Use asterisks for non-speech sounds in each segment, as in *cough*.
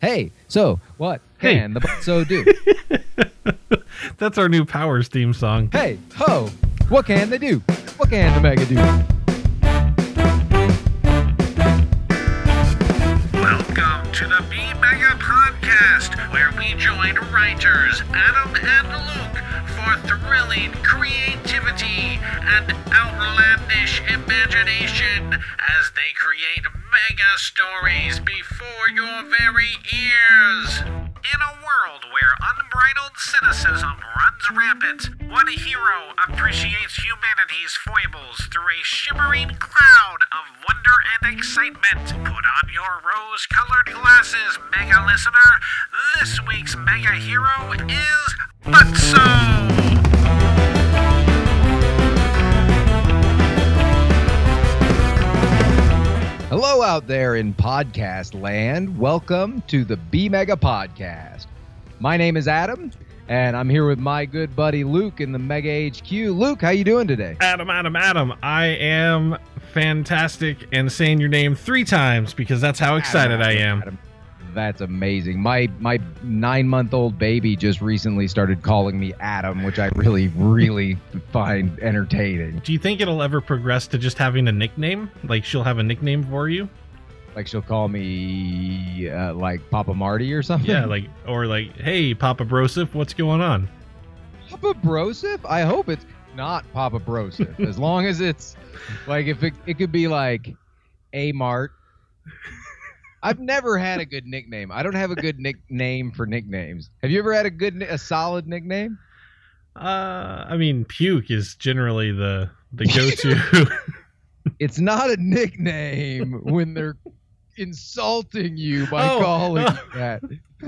Hey, so what Hey. can the so do? *laughs* That's our new Powers theme song. hey, ho, what can they do? What can the mega do? Imagination as they create mega stories before your very ears. In a world where unbridled cynicism runs rampant, one hero appreciates humanity's foibles through a shimmering cloud of wonder and excitement. Put on your rose colored glasses, mega listener. This week's mega hero is Butso. Hello out there in podcast land. Welcome to the B Mega Podcast. My name is Adam, and I'm here with my good buddy Luke in the Mega HQ. Luke, how you doing today? Adam, Adam, Adam. I am fantastic and saying your name three times because that's how excited I am. Adam. That's amazing. My my nine month old baby just recently started calling me Adam, which I really, really *laughs* find entertaining. Do you think it'll ever progress to just having a nickname? Like she'll have a nickname for you? Like she'll call me uh, like Papa Marty or something. Yeah, like or like, hey, Papa Broseph, what's going on? Papa Broseph? I hope it's not Papa Broseph. as *laughs* long as it's like if it, it could be like A Mart. I've never had a good nickname. I don't have a good nickname for nicknames. Have you ever had a good, a solid nickname? Uh, I mean, puke is generally the the *laughs* go-to. It's not a nickname when they're insulting you by Oh, calling oh. you *laughs* that.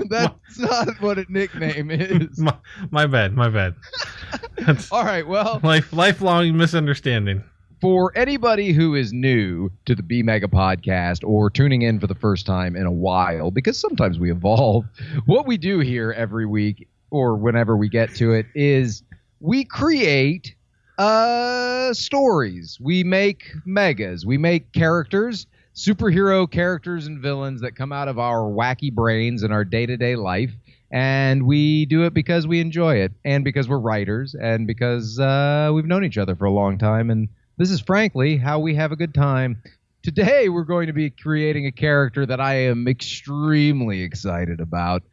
That's not what a nickname is. my, my bad, my bad. *laughs* That's All right, well, life lifelong misunderstanding. For anybody who is new to the B Mega podcast or tuning in for the first time in a while, because sometimes we evolve, *laughs* what we do here every week or whenever we get to it is we create uh stories. We make megas. We make characters, superhero characters and villains that come out of our wacky brains in our day-to-day life. And we do it because we enjoy it, and because we're writers, and because uh, we've known each other for a long time, and this is frankly how we have a good time. Today, we're going to be creating a character that I am extremely excited about.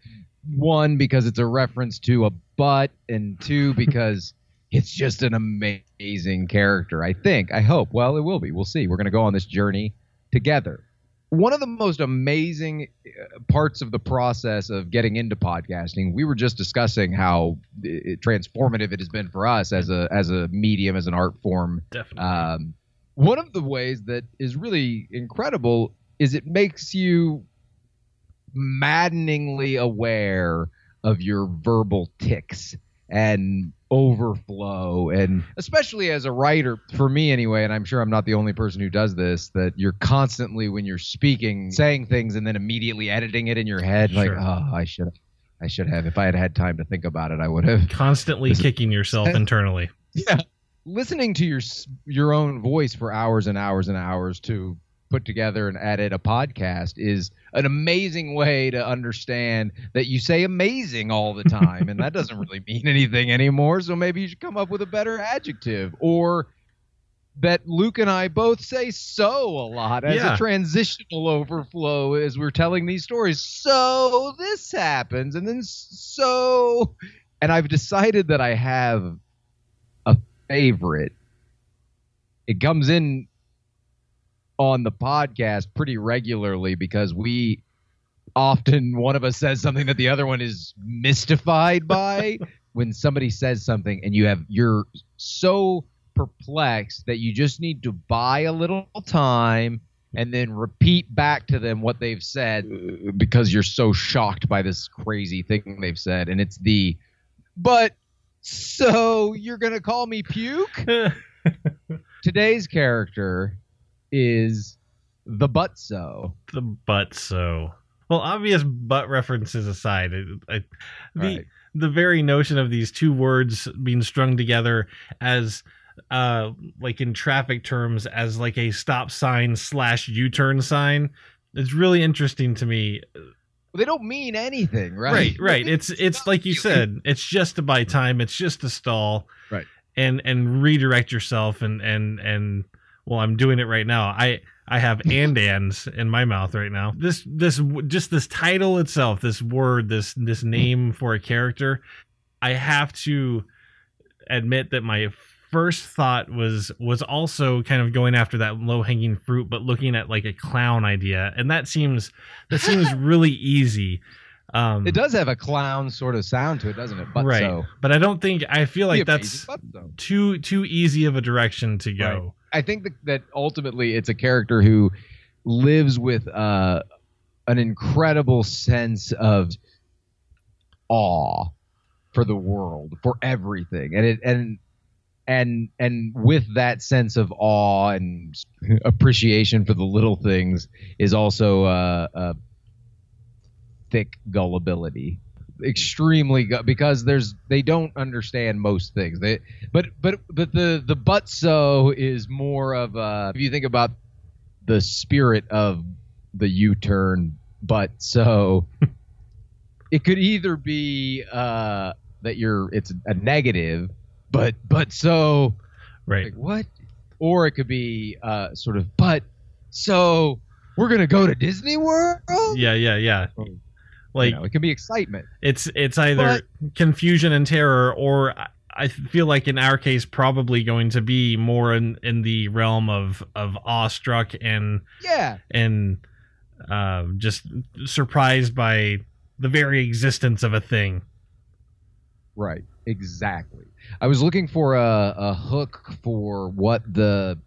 One, because it's a reference to a butt, and two, *laughs* because it's just an amazing character. I think, I hope. Well, it will be. We'll see. We're going to go on this journey together. One of the most amazing uh, parts of the process of getting into podcasting, we were just discussing how uh, transformative it has been for us as a as a medium, as an art form, Definitely. um, one of the ways that is really incredible is it makes you maddeningly aware of your verbal tics and overflow. And especially as a writer for me anyway and i'm sure i'm not the only person who does this that you're constantly when you're speaking saying things and then immediately editing it in your head like oh i should i should have. If i had had time to think about it i would have. Constantly kicking yourself *laughs* internally. yeah. Listening to your your own voice for hours and hours and hours to put together and edit a podcast is an amazing way to understand that you say amazing all the time and that doesn't really mean anything anymore so maybe you should come up with a better adjective or that Luke and I both say so a lot as Yeah. a transitional overflow as we're telling these stories. So this happens, and then so, and I've decided that I have a favorite. It comes in on the podcast pretty regularly because we often one of us says something that the other one is mystified by. *laughs* When somebody says something and you have you're so perplexed that you just need to buy a little time and then repeat back to them what they've said because you're so shocked by this crazy thing they've said. And it's the but so you're going to call me puke? *laughs* Today's character is the butso the butt so well obvious butt references aside I, I, the Right. the very notion of these two words being strung together as uh like in traffic terms as like a stop sign slash u-turn sign it's really interesting to me they don't mean anything, right? right *laughs* right it's it's like you said it's just to buy time it's just to stall Right. and and redirect yourself and and and well i'm doing it right now. I i have and ands in my mouth right now. This this just this title itself this word this this name for a character i have to admit that my first thought was was also kind of going after that low hanging fruit but looking at like a clown idea. And that seems that seems *laughs* really easy. Um It does have a clown sort of sound to it, doesn't it? But right. so. But i don't think i feel like that's so. too too easy of a direction to go I think that, that ultimately it's a character who lives with uh, an incredible sense of awe for the world, for everything, and it and and and with that sense of awe and appreciation for the little things is also uh, a thick gullibility extremely gu- because there's they don't understand most things. They but but but the the but so is more of a if you think about the spirit of the u-turn but so *laughs* it could either be uh that you're it's a negative but but so right. like what? Or it could be uh sort of but so we're gonna go to disney world? Yeah yeah yeah You like know, it can be excitement it's it's either confusion and terror or I- I feel like in our case probably going to be more in, in the realm of of awestruck and yeah and uh, just surprised by the very existence of a thing. Right. Exactly. I was looking for a, a hook for what the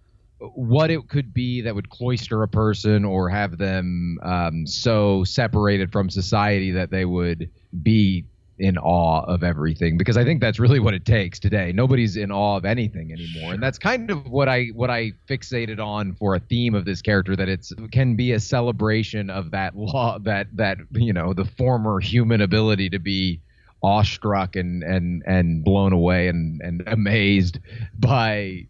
what it could be that would cloister a person or have them um, so separated from society that they would be in awe of everything. Because I think that's really what it takes today. Nobody's in awe of anything anymore, and that's kind of what I what I fixated on for a theme of this character that it's can be a celebration of that law that that you know the former human ability to be awestruck and and and blown away and and amazed by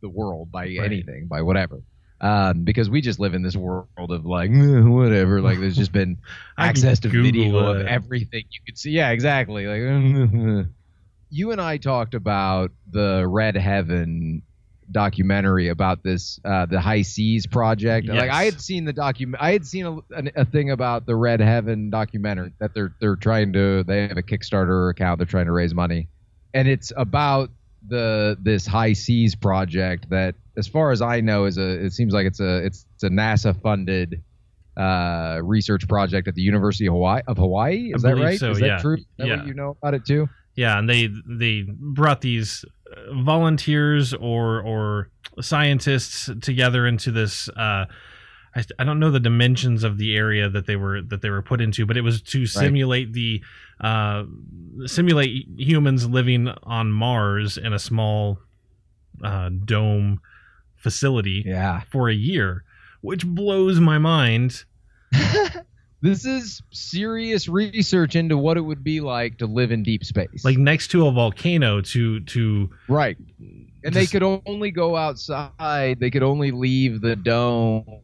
the world by Right. anything by whatever um, because we just live in this world of like "Eh, whatever like there's just been *laughs* access to Google video it. of everything you could see yeah exactly like *laughs* you and I talked about the Red Heaven documentary about this uh, the HI-SEAS project. Like I had seen the document, I had seen a, a, a thing about the Red Heaven documentary that they're they're trying to they have a Kickstarter account they're trying to raise money, and it's about the this HI-SEAS project that, as far as I know, is a it seems like it's a it's, it's a NASA funded uh, research project at the University of Hawaii. Of Hawaii, is that right? so, is that true? Is that Yeah. what you know about it too? Yeah, and they they brought these uh, volunteers or or scientists together into this. Uh, I, I don't know the dimensions of the area that they were that they were put into, but it was to simulate the uh, simulate humans living on Mars in a small uh, dome facility Yeah. for a year, which blows my mind. *laughs* This is serious research into what it would be like to live in deep space. Like next to a volcano to to right. And they could only go outside. They could only leave the dome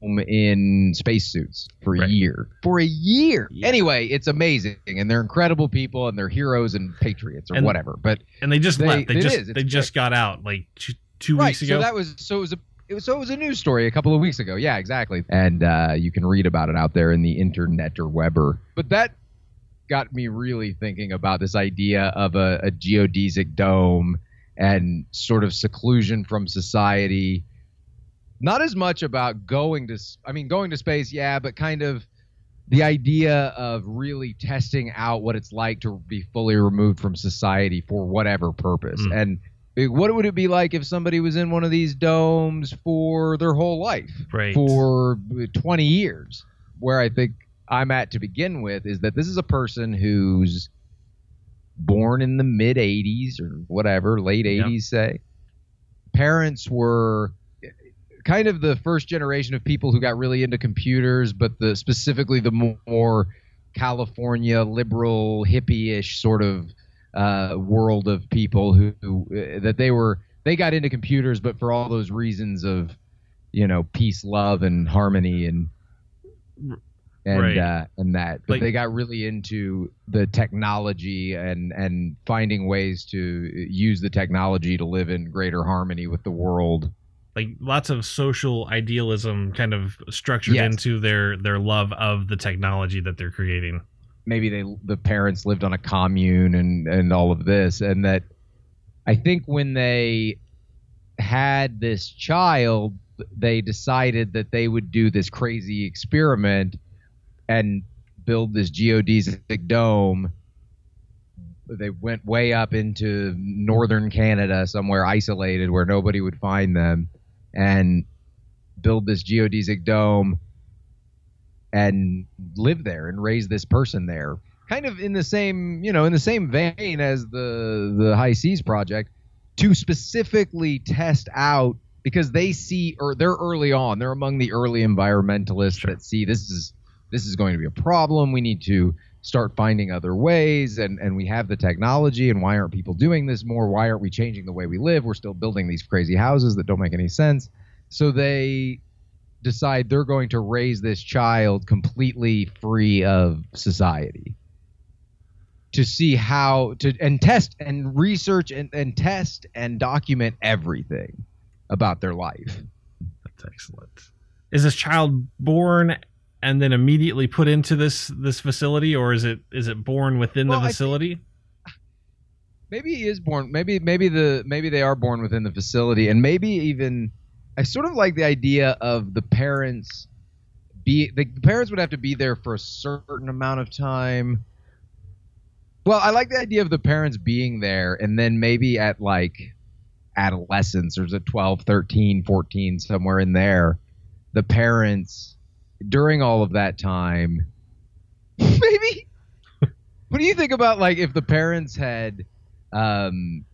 in spacesuits for a Right. year. For a year. Yeah. Anyway, it's amazing, and they're incredible people, and they're heroes and patriots or And- whatever. But and they just They- left. They just is, they just got out like two, two right, weeks ago. so that was so it was a it was, so it was a news story a couple of weeks ago. Yeah, exactly. And uh, you can read about it out there in the internet or Weber. But that got me really thinking about this idea of a, a geodesic dome and sort of seclusion from society. Not as much about going to, I mean, going to space, yeah, but kind of the idea of really testing out what it's like to be fully removed from society for whatever purpose. Mm. And what would it be like if somebody was in one of these domes for their whole life? right. for 20 years. Where I think I'm at to begin with is that this is a person who's born in the mid 80s or whatever, late Yeah. 80s, say. Parents were kind of the first generation of people who got really into computers, but the specifically the more California liberal hippie-ish sort of uh, world of people who, who uh, that they were they got into computers, but for all those reasons of you know peace, love, and harmony, and and Right. uh, and that. But Like- they got really into the technology and and finding ways to use the technology to live in greater harmony with the world. Like lots of social idealism kind of structured Yes. into their their love of the technology that they're creating. maybe they the parents lived on a commune and and all of this and that I think when they had this child they decided that they would do this crazy experiment and build this geodesic dome they went way up into northern Canada somewhere isolated where nobody would find them and build this geodesic dome and live there and raise this person there. Kind of in the same you know in the same vein as the the HI-SEAS project to specifically test out because they see or they're early on they're among the early environmentalists that see this is this is going to be a problem. We need to start finding other ways and and we have the technology and why aren't people doing this more? Why aren't we changing the way we live? We're still building these crazy houses that don't make any sense. So they decide they're going to raise this child completely free of society to see how to and test and research and, and test and document everything about their life. That's excellent. Is this child born and then immediately put into this this facility, or is it is it born within Well, the I think- facility? maybe he is born maybe maybe the maybe they are born within the facility and maybe even i sort of like the idea of the parents be the parents would have to be there for a certain amount of time well i like the idea of the parents being there and then maybe at like adolescence or is it 12 13 14 somewhere in there the parents during all of that time *laughs* maybe *laughs* what do you think about like if the parents had um,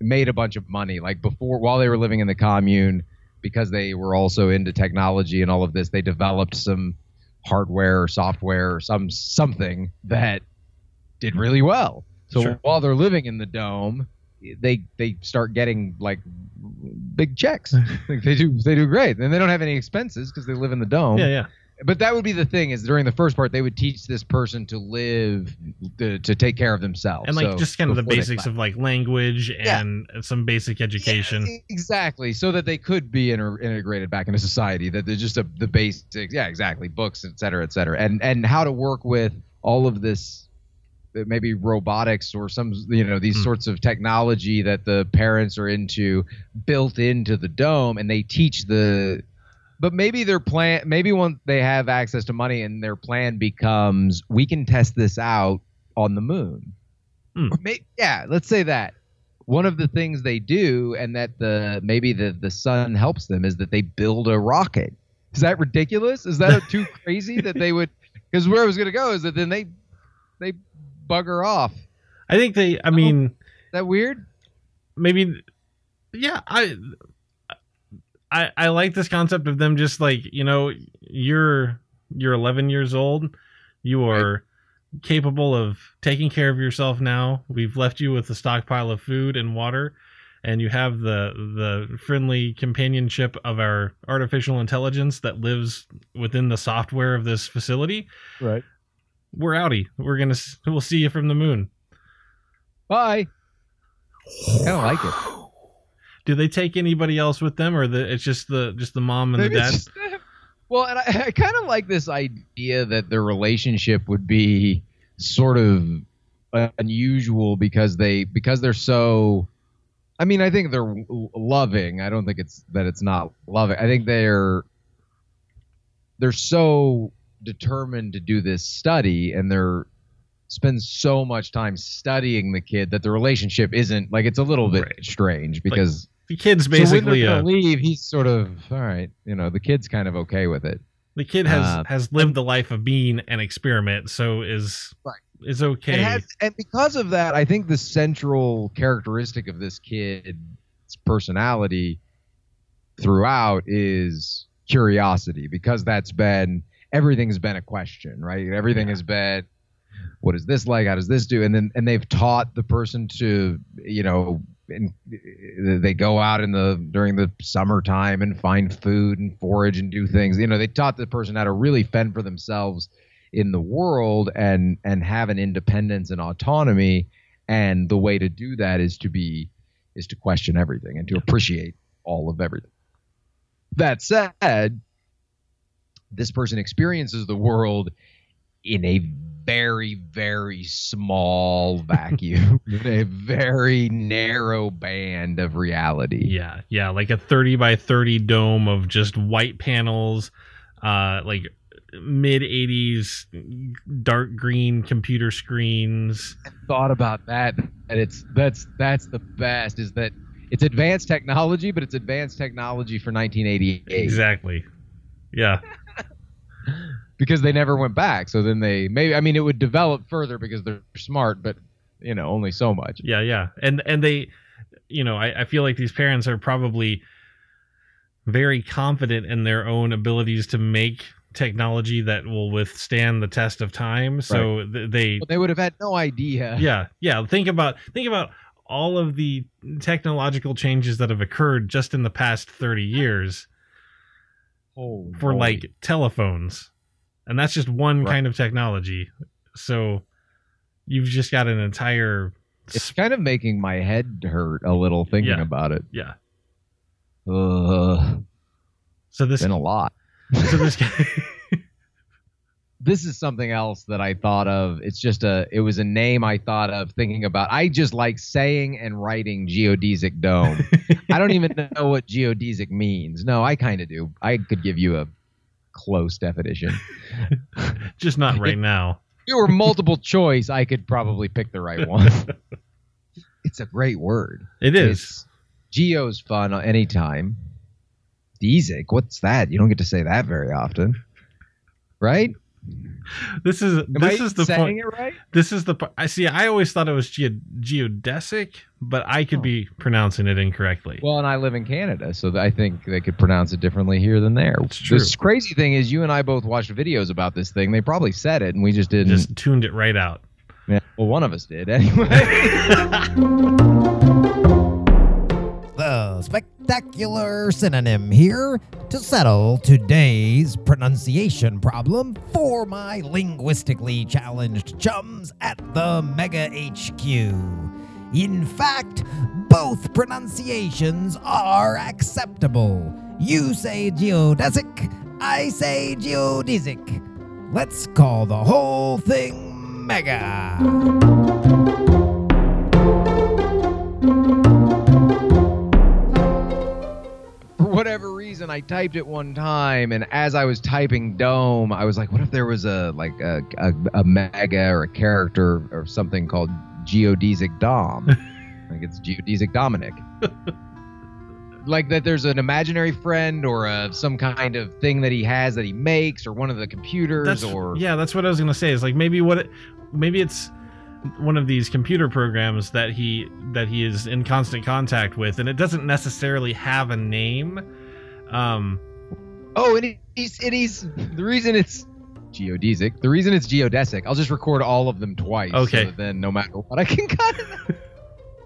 made a bunch of money like before while they were living in the commune because they were also into technology and all of this they developed some hardware or software or some something that did really well so Sure. while they're living in the dome they they start getting like big checks. *laughs* Like they do they do great. And they don't have any expenses because they live in the dome. Yeah, yeah. but that would be the thing is during the first part they would teach this person to live to, to take care of themselves. And like So just kind of the basics of like language Yeah. and some basic education. Yeah, exactly. So that they could be inter- integrated back into society. That they're just a, the basics yeah exactly. Books et cetera et cetera. And and how to work with all of this maybe robotics or some you know these Hmm. sorts of technology that the parents are into built into the dome and they teach the but maybe their plan maybe once they have access to money and their plan becomes we can test this out on the moon. May, yeah let's say that. One of the things they do and that the maybe the the sun helps them is that they build a rocket. Is that ridiculous? Is that too crazy that they would because where i was going to go is that then they they bugger off I think they. Oh. I mean, oh, that weird maybe. Yeah, I. I I like this concept of them just like you know you're you're 11 years old, you are capable of taking care of yourself now. We've left you with a stockpile of food and water, and you have the the friendly companionship of our artificial intelligence that lives within the software of this facility. right We're outie. We're gonna we'll see you from the moon. bye *sighs* I kind of like it Do they take anybody else with them, or the it's just the just the mom and Maybe the dad? just well, and I, *laughs* I kind of like this idea that their relationship would be sort of unusual because they because they're so. I mean, I think they're loving. I don't think it's that it's not loving. I think they're they're so determined to do this study, and they're spend so much time studying the kid that the relationship isn't like it's a little bit Right. strange because The kid's so basically they're a leave, he's sort of all right. You know, the kid's kind of okay with it. the kid has uh, has lived the life of being an experiment, so is Right. is okay. It has, and because of that, I think the central characteristic of this kid's personality throughout is curiosity, because that's been everything's been a question, right? Everything has been, what is this like? How does this do? And then and they've taught the person to, you know, and they go out in the during the summertime and find food and forage and do things. You know, they taught the person how to really fend for themselves in the world and and have an independence and autonomy. And the way to do that is to be is to question everything and to appreciate all of everything. That said, this person experiences the world in a very, very small *laughs* vacuum, *laughs* in a very narrow band of reality. Yeah, yeah, like a 30 by 30 dome of just white panels, uh, like mid 80s dark green computer screens. Thought about that, and it's that's that's the best. Is that it's advanced technology, but it's advanced technology for 1988 Exactly. Yeah. Because they never went back. So then they maybe I mean it would develop further because they're smart, but you know only so much. Yeah, yeah. And and they you know, I, I feel like these parents are probably very confident in their own abilities to make technology that will withstand the test of time. So th- they But they would have had no idea. *laughs* yeah yeah think about think about all of the technological changes that have occurred just in the past 30 years Oh, for boy. like telephones and that's just one Right. kind of technology so you've just got an entire it's kind of making my head hurt a little thinking Yeah. about it. yeah Ugh, so this been a lot. so this *laughs* guy *laughs* this is something else that I thought of. It's just a it was a name I thought of thinking about. I just like saying and writing geodesic dome. *laughs* I don't even know what geodesic means. No, I kind of do. I could give you a close definition. *laughs* just not right now If it were multiple choice, I could probably pick the right one. *laughs* it's a great word. it is It's, geo's fun anytime. Desic, what's that? You don't get to say that very often. Right? This is Am this I is the saying point it right? this is the i see i always thought it was geo- geodesic but i could Oh. be pronouncing it incorrectly Well, and I live in Canada, so I think they could pronounce it differently here than there. It's true. The crazy thing is, you and I both watched videos about this thing. They probably said it, and we just didn't. just tuned it right out Yeah, well, one of us did anyway. *laughs* *laughs* The spectacular synonym here to settle today's pronunciation problem for my linguistically challenged chums at the Mega HQ. In fact, both pronunciations are acceptable. You say geodesic, I say geodesic. Let's call the whole thing Mega. Whatever reason, I typed it one time, and as I was typing dome, I was like, "What if there was a like a a, a mega or a character or something called geodesic Dom? *laughs* like it's geodesic Dominic." *laughs* like that there's an imaginary friend or a, some kind of thing that he has that he makes or one of the computers that's or yeah that's what i was gonna say is like maybe what it maybe it's one of these computer programs that he that he is in constant contact with and it doesn't necessarily have a name um Oh, and he's and he's the reason it's geodesic. The reason it's geodesic. I'll just record all of them twice. Okay. So then no matter what, I can *laughs* cut it.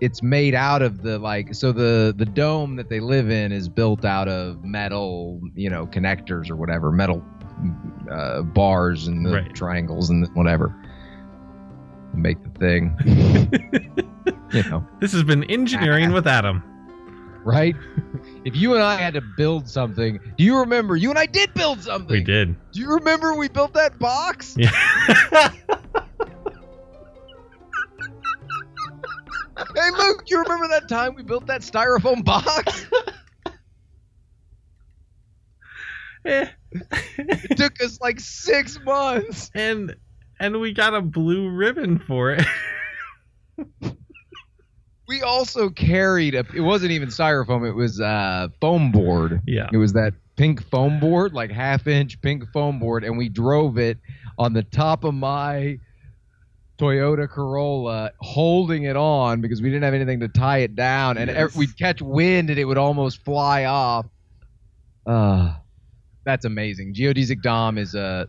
It's made out of the like so the the dome that they live in is built out of metal, you know, connectors or whatever, metal uh, bars and the Right. triangles and whatever. Make the thing. *laughs* you know, this has been engineering with adam right? *laughs* If you and I had to build something, do you remember? You and I did build something. we did Do you remember we built that box? yeah *laughs* Hey, Luke, you remember that time we built that styrofoam box? Eh. it took us like six months. and and we got a blue ribbon for it *laughs* We also carried a. It wasn't even styrofoam. It was uh, foam board. yeah It was that pink foam board, like half inch pink foam board, and we drove it on the top of my Toyota Corolla, holding it on because we didn't have anything to tie it down, and Yes. we'd catch wind and it would almost fly off. Uh, that's amazing. Geodesic Dom is a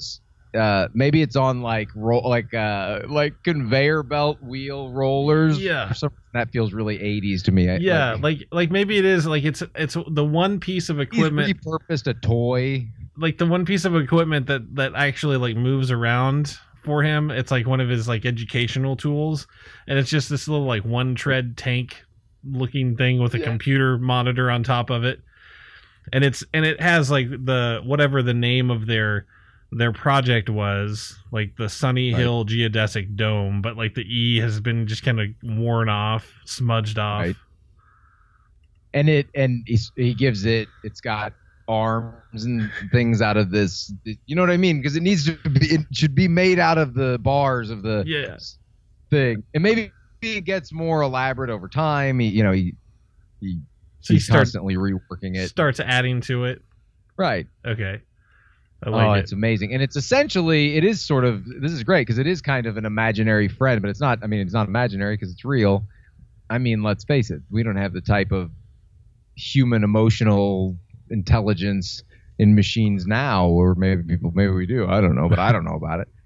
uh, maybe it's on like roll like uh like conveyor belt wheel rollers. Yeah. For some reason, that feels really 80s to me. I- Yeah, like, like like maybe it is like it's it's the one piece of he's equipment repurposed a toy. like the one piece of equipment that that actually like moves around for him it's like one of his like educational tools and it's just this little like one tread tank looking thing with a Yeah. computer monitor on top of it and it's and it has like the whatever the name of their their project was like the sunny Right. hill geodesic dome but like the e has been just kind of worn off smudged off. Right. and it and he's, he gives it it's got arms and things out of this you know what i mean? Because it needs to be it should be made out of the bars of the yeah thing. And maybe it gets more elaborate over time. He, you know he, he so he he's starts constantly reworking it. starts adding to it? Right. Okay I oh it. it's amazing. And it's essentially it is sort of this is great because it is kind of an imaginary friend but it's not i mean it's not imaginary because it's real. I mean let's face it we don't have the type of human emotional intelligence in machines now or maybe people maybe we do i don't know but i don't know about it. *laughs*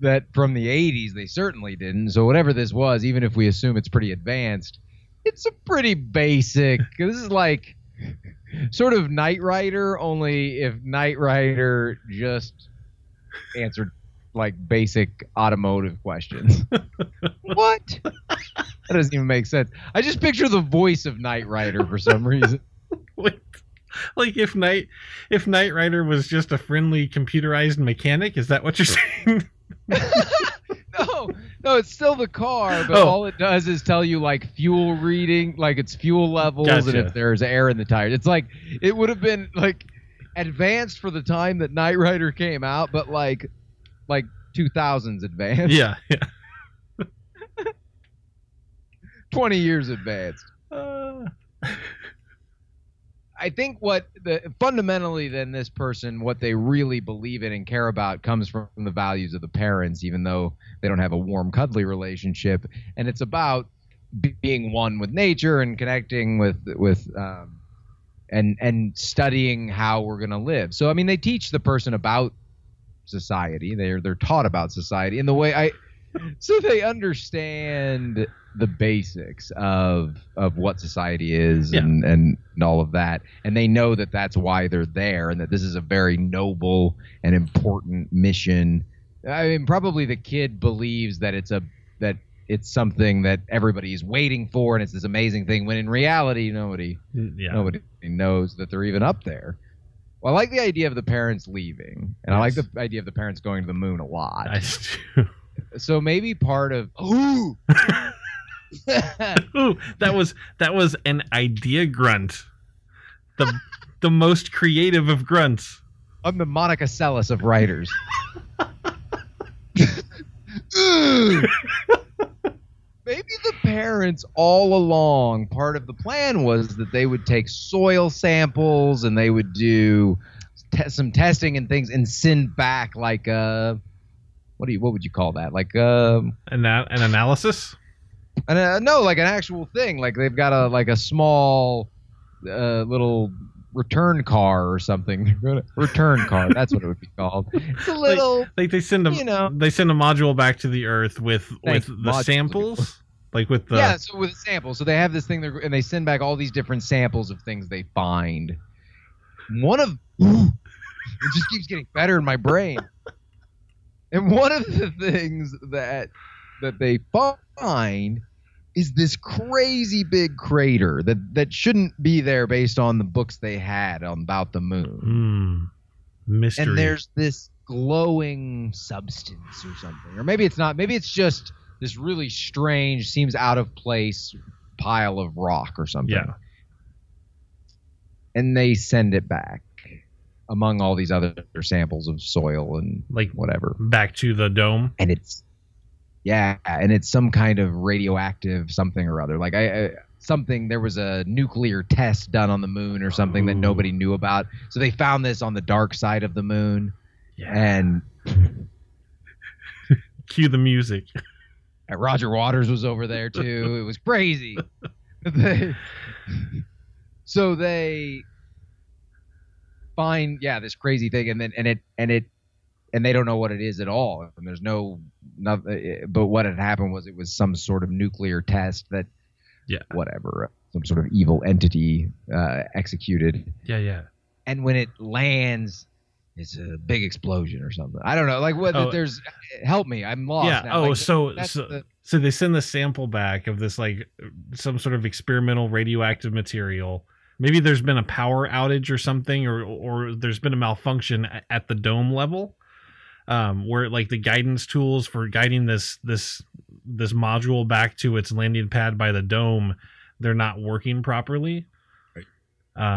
That from the 80s they certainly didn't so whatever this was even if we assume it's pretty advanced it's a pretty basic this is like sort of Knight Rider, only if Knight Rider just answered like basic automotive questions. *laughs* what? That doesn't even make sense. I just picture the voice of Knight Rider for some reason. *laughs* Wait, like if Knight if Knight Rider was just a friendly computerized mechanic, is that what you're *laughs* saying? No, no, it's still the car, but Oh. all it does is tell you like fuel reading, like its fuel levels, and if there's air in the tires. It's like it would have been like advanced for the time that Knight Rider came out, but like like 2000s advanced. yeah, yeah. *laughs* 20 years advanced. Uh, I think what the fundamentally then this person what they really believe in and care about comes from the values of the parents even though they don't have a warm cuddly relationship and it's about be- being one with nature and connecting with with um, and and studying how we're going to live. So I mean they teach the person about society. They're they're taught about society in the way I *laughs* so they understand the basics of of what society is Yeah. and, and and all of that and they know that that's why they're there and that this is a very noble and important mission i mean probably the kid believes that it's a that it's something that everybody's waiting for and it's this amazing thing when in reality nobody mm, yeah. nobody knows that they're even up there well, I like the idea of the parents leaving, and I like the idea of the parents going to the moon a lot. I do. so maybe part of ooh, *laughs* *laughs* *laughs* Ooh, that was that was an idea grunt. The the most creative of grunts. I'm the Monica Seles of writers. *laughs* Maybe the parents all along, part of the plan was that they would take soil samples and they would do te- some testing and things and send back like uh what do you what would you call that? Like um An, an analysis? An, uh, no, like an actual thing. Like they've got a like a small uh, little return car or something. *laughs* return car. That's what it would be called. It's a little. Like they send a You know. they send a module back to the Earth with with the Module's samples, like with the yeah, so with samples, so they have this thing, they're- and they send back all these different samples of things they find. One of *gasps* it just keeps getting better in my brain. And one of the things that that they find is this crazy big crater that that shouldn't be there based on the books they had on about the moon. Hmm. mystery. And there's this glowing substance or something, or maybe it's not. Maybe it's just this really strange, seems out of place pile of rock or something. yeah. And they send it back among all these other samples of soil and Like whatever. back to the dome. And it's yeah, and it's some kind of radioactive something or other. Like I, I something there was a nuclear test done on the moon or something that nobody knew about. So they found this on the dark side of the moon Yeah. and *laughs* Cue the music. *laughs* And Roger Waters was over there too. It was crazy. *laughs* So they find yeah this crazy thing, and then and it and it and they don't know what it is at all. And there's no, nothing. But what had happened was it was some sort of nuclear test that, Yeah. whatever, some sort of evil entity uh, executed. Yeah, yeah. And when it lands, it's a big explosion or something. I don't know. Like what? Oh. There's help me. I'm lost. yeah. now. Oh, Like, so so, the- so they send the sample back of this like some sort of experimental radioactive material. Maybe there's been a power outage or something, or or there's been a malfunction at the dome level, um, where like the guidance tools for guiding this this this module back to its landing pad by the dome, they're not working properly, right.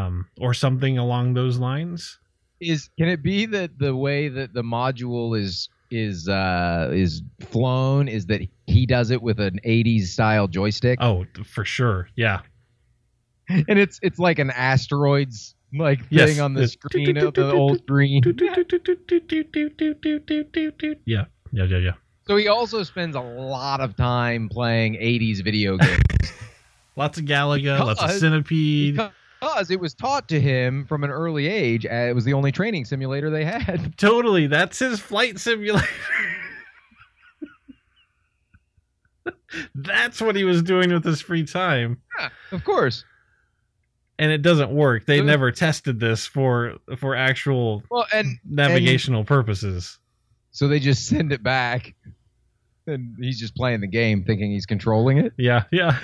um, or something along those lines. is can it be that the way that the module is is uh is flown is that he does it with an 80s style joystick Oh, for sure. Yeah. *laughs* and it's it's like an asteroids like Yes, on the the- screen of the old *laughs* screen Yeah. Yeah. Yeah. Yeah. so he also spends a lot of time playing 80s video games *laughs* Lots of Galaga, lots of Centipede. because it was taught to him from an early age it was the only training simulator they had *laughs* Totally. That's his flight simulator. That's what he was doing with his free time. Yeah, of course And it doesn't work. They never tested this for for actual well and navigational purposes. so they just send it back and he's just playing the game thinking he's controlling it Yeah, yeah.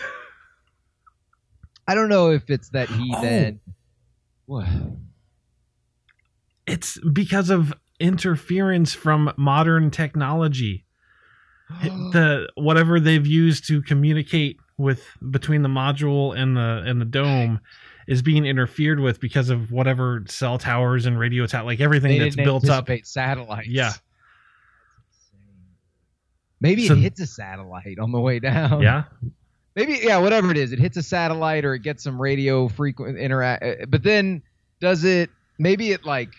I don't know if it's that he Oh. then. What? It's because of interference from modern technology. *gasps* the whatever they've used to communicate with between the module and the and the dome is being interfered with because of whatever cell towers and radio tower like everything that's built up satellites. Yeah. Maybe So- it hits a satellite on the way down. yeah Maybe yeah, whatever it is, it hits a satellite or it gets some radio frequent interact. Uh, but then does it? Maybe it like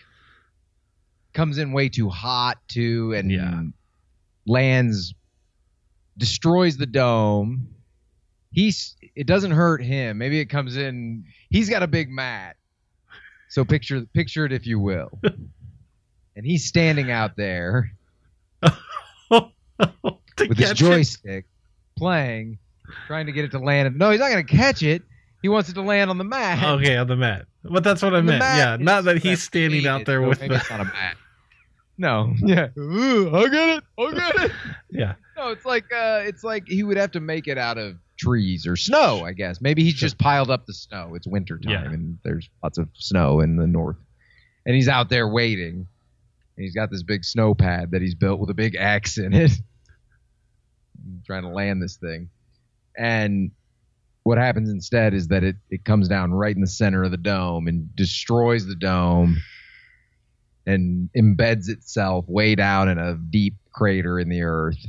comes in way too hot too, and Yeah. lands, destroys the dome. He's it doesn't hurt him. Maybe it comes in. He's got a big mat. So picture picture it if you will. *laughs* and he's standing out there *laughs* with his catch it. joystick playing, trying to get it to land. No, he's not going to catch it. He wants it to land on the mat. okay on the mat but that's what i meant yeah not that he's standing out there with the it's not a mat. *laughs* No. Yeah. Ooh, I'll get it. I'll get it. yeah No, it's like uh, it's like he would have to make it out of trees or snow. I guess maybe he's just piled up the snow. It's winter time Yeah. and there's lots of snow in the north, and he's out there waiting. And he's got this big snow pad that he's built with a big X in it, *laughs* trying to land this thing. And what happens instead is that it, it comes down right in the center of the dome and destroys the dome and embeds itself way down in a deep crater in the earth.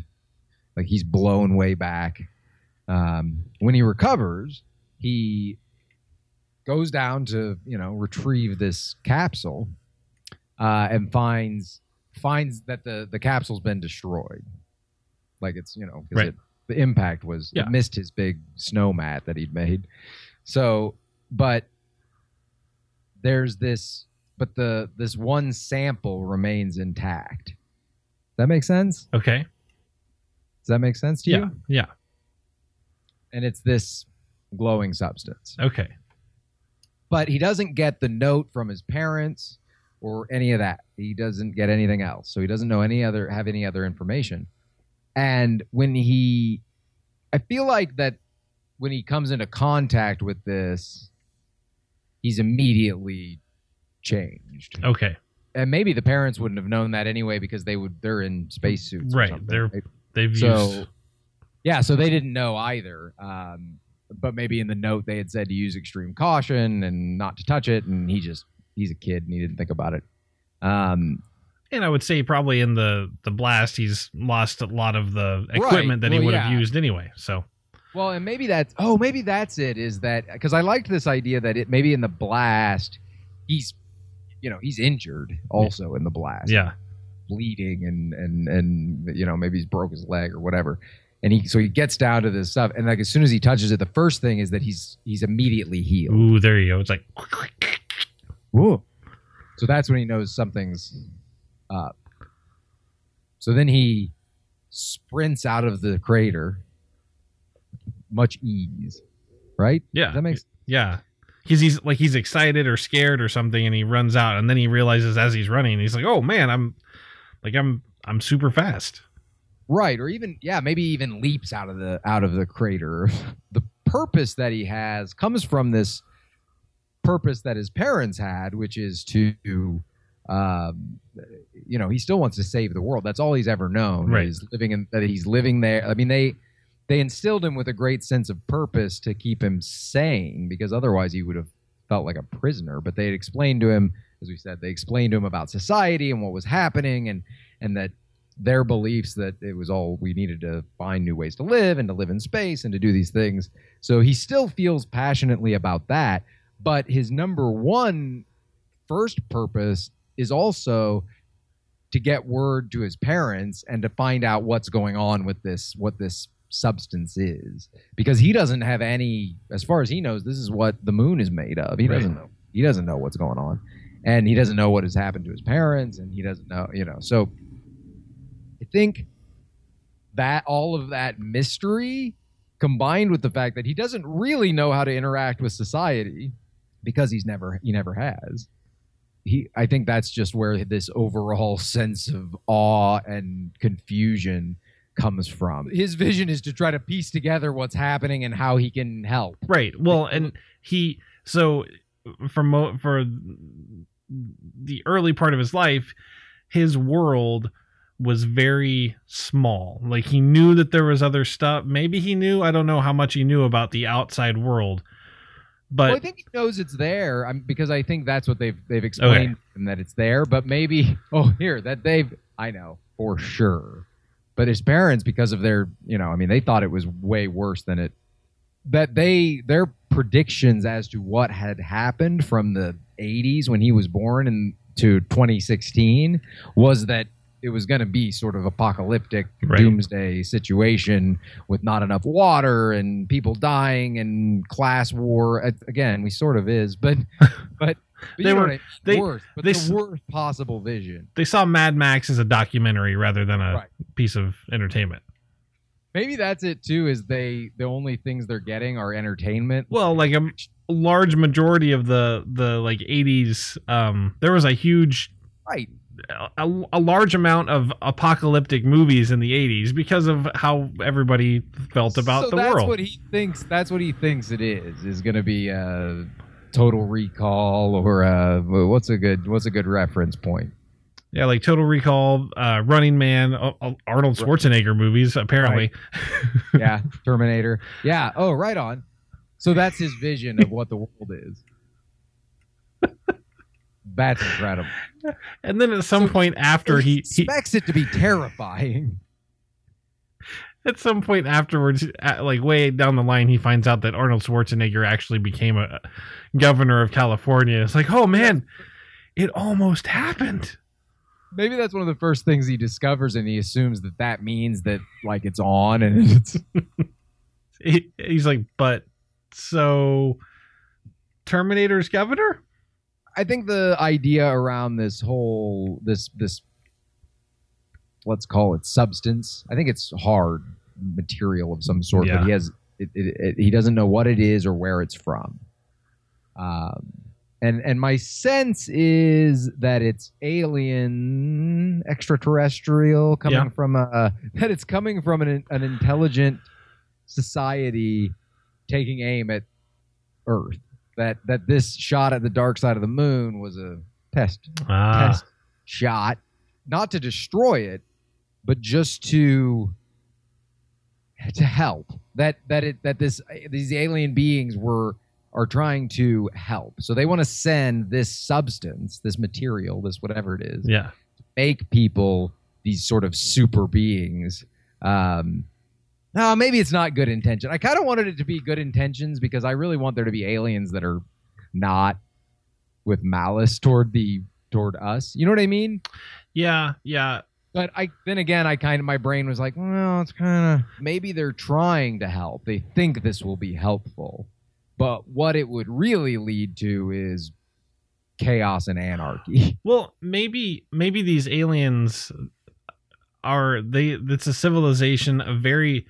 Like he's blown way back. Um, when he recovers, he goes down to you know retrieve this capsule uh, and finds finds that the the capsule's been destroyed. Like it's you know Right. it, the impact was Yeah. it missed his big snow mat that he'd made. So, but there's this but the this one sample remains intact. That make sense? okay Does that make sense to yeah you? yeah And it's this glowing substance. okay But he doesn't get the note from his parents or any of that. He doesn't get anything else. So he doesn't know any other have any other information. And when he I feel like that when he comes into contact with this he's immediately changed. okay and maybe the parents wouldn't have known that anyway because they would they're in spacesuits or Right, something, they're- they've So- used yeah so they didn't know either um, but maybe in the note they had said to use extreme caution and not to touch it and he just he's a kid and he didn't think about it. Um, and i would say probably in the the blast he's lost a lot of the equipment that he well, would have used anyway so. Well and maybe that's oh maybe that's it is that because i liked this idea that it maybe in the blast he's you know he's injured also in the blast. Yeah. Bleeding and and and you know maybe he's broke his leg or whatever and he so he gets down to this stuff and like as soon as he touches it the first thing is that he's he's immediately healed ooh there you go it's like Whoa. so that's when he knows something's up So then he sprints out of the crater, much ease, right? Yeah. Does that makes Yeah. Because he's like he's excited or scared or something and he runs out and then he realizes as he's running, he's like, Oh man, I'm like I'm I'm super fast. Right, or even yeah, maybe even leaps out of the out of the crater. *laughs* the purpose that he has comes from this purpose that his parents had, which is to, um, you know, he still wants to save the world. That's all he's ever known. Right. Is living in that he's living there. I mean, they they instilled him with a great sense of purpose to keep him sane, because otherwise he would have felt like a prisoner. But they had explained to him, as we said, they explained to him about society and what was happening, and and that their beliefs that it was all we needed to find new ways to live and to live in space and to do these things. So he still feels passionately about that, but his number one first purpose is also to get word to his parents and to find out what's going on with this what this substance is. Because he doesn't have any as far as he knows this is what the moon is made of. He Right. doesn't know. He doesn't know what's going on. And he doesn't know what has happened to his parents and he doesn't know you know. So think that all of that mystery combined with the fact that he doesn't really know how to interact with society because he's never he never has he i think that's just where this overall sense of awe and confusion comes from his vision is to try to piece together what's happening and how he can help Right. Well, and he so for mo- for the early part of his life, his world was very small. Like he knew that there was other stuff. Maybe he knew. I don't know how much he knew about the outside world. But well, I think he knows it's there because I think that's what they've they've explained him that it's there. But maybe *laughs* oh here that they've I know for sure. But his parents, because of their you know, I mean, they thought it was way worse than it. That they their predictions as to what had happened from the 80s when he was born and to 2016 was that it was going to be sort of apocalyptic Right. doomsday situation with not enough water and people dying and class war. Again, we sort of is, but *laughs* but, but They were- what I mean? they- worst, but they the worst possible vision. they saw Mad Max as a documentary rather than a Right. piece of entertainment. Maybe that's it too. Is they the only things they're getting are entertainment. Well, like a large majority of the the like 80s um there was a huge right. A, a large amount of apocalyptic movies in the 80s because of how everybody felt about so the that's world. what he thinks. That's what he thinks it is. Is going to be a Total Recall or a, what's a good what's a good reference point? yeah, like Total Recall, uh, Running Man, uh, uh, Arnold Schwarzenegger movies, apparently. Yeah, Terminator. Yeah. Oh, right on. So that's his vision of what the world is. That's incredible. And then at some point after he, he expects it to be terrifying. at some point afterwards, uh, like way down the line, he finds out that Arnold Schwarzenegger actually became a governor of California. It's like, oh man, it almost happened. Maybe that's one of the first things he discovers, and he assumes that that means that like it's on, and *laughs* it's He, he's like, but so Terminator's governor? I think the idea around this whole this this let's call it substance. I think it's hard material of some sort, Yeah. but he has it, it, it, he doesn't know what it is or where it's from. Um, and and my sense is that it's alien, extraterrestrial, coming Yeah. from a that it's coming from an an intelligent society taking aim at Earth that that this shot at the dark side of the moon was a test Ah, test shot, not to destroy it, but just to to help. That that it that this these alien beings were are trying to help. So they want to send this substance, this material, this whatever it is, yeah. make people these sort of super beings. Um, no, maybe it's not good intention. I kind of wanted it to be good intentions because I really want there to be aliens that are not with malice toward the toward us. You know what I mean? Yeah, yeah. But I then again, I kind of my brain was like, well, it's kind of maybe they're trying to help. They think this will be helpful, but what it would really lead to is chaos and anarchy. *laughs* Well, maybe maybe these aliens are they it's a civilization a very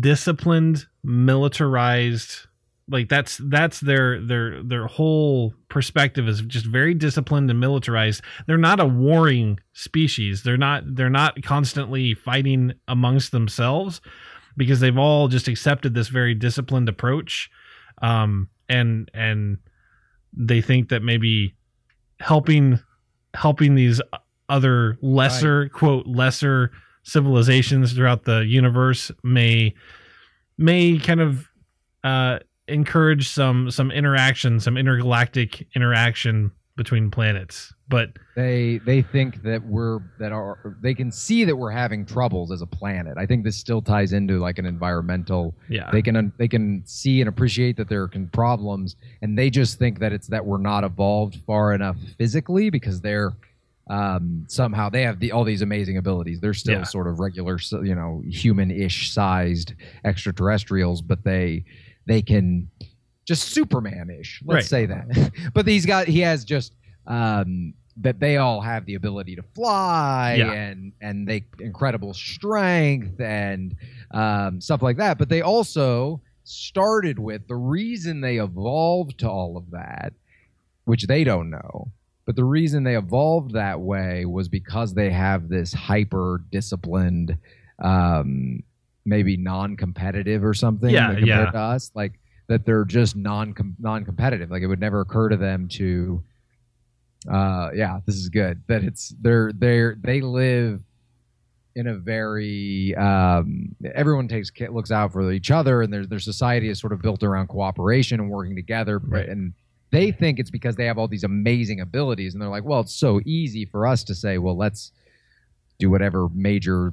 disciplined militarized like that's that's their their their whole perspective is just very disciplined and militarized. They're not a warring species. They're not they're not constantly fighting amongst themselves because they've all just accepted this very disciplined approach um and and they think that maybe helping helping these other lesser quote lesser civilizations throughout the universe may may kind of uh encourage some some interaction some intergalactic interaction between planets but they they think that we're that are they can see that we're having troubles as a planet. I think this still ties into like an environmental. yeah They can they can see and appreciate that there are con- problems, and they just think that it's that we're not evolved far enough physically because they're um, somehow they have the, all these amazing abilities. They're still Yeah. sort of regular, you know, human-ish sized extraterrestrials, but they they can just Superman-ish. Let's Right. say that. *laughs* but he's got he has just um, that they all have the ability to fly Yeah. and and they incredible strength and um, stuff like that. But they also started with the reason they evolved to all of that, which they don't know. But the reason they evolved that way was because they have this hyper disciplined, um, maybe non competitive or something Yeah, compared yeah. to us. Like that they're just non non competitive. Like it would never occur to them to uh yeah this is good that it's they're they're they live in a very um everyone takes looks out for each other and their their society is sort of built around cooperation and working together Right. and they think it's because they have all these amazing abilities and they're like well it's so easy for us to say well let's do whatever major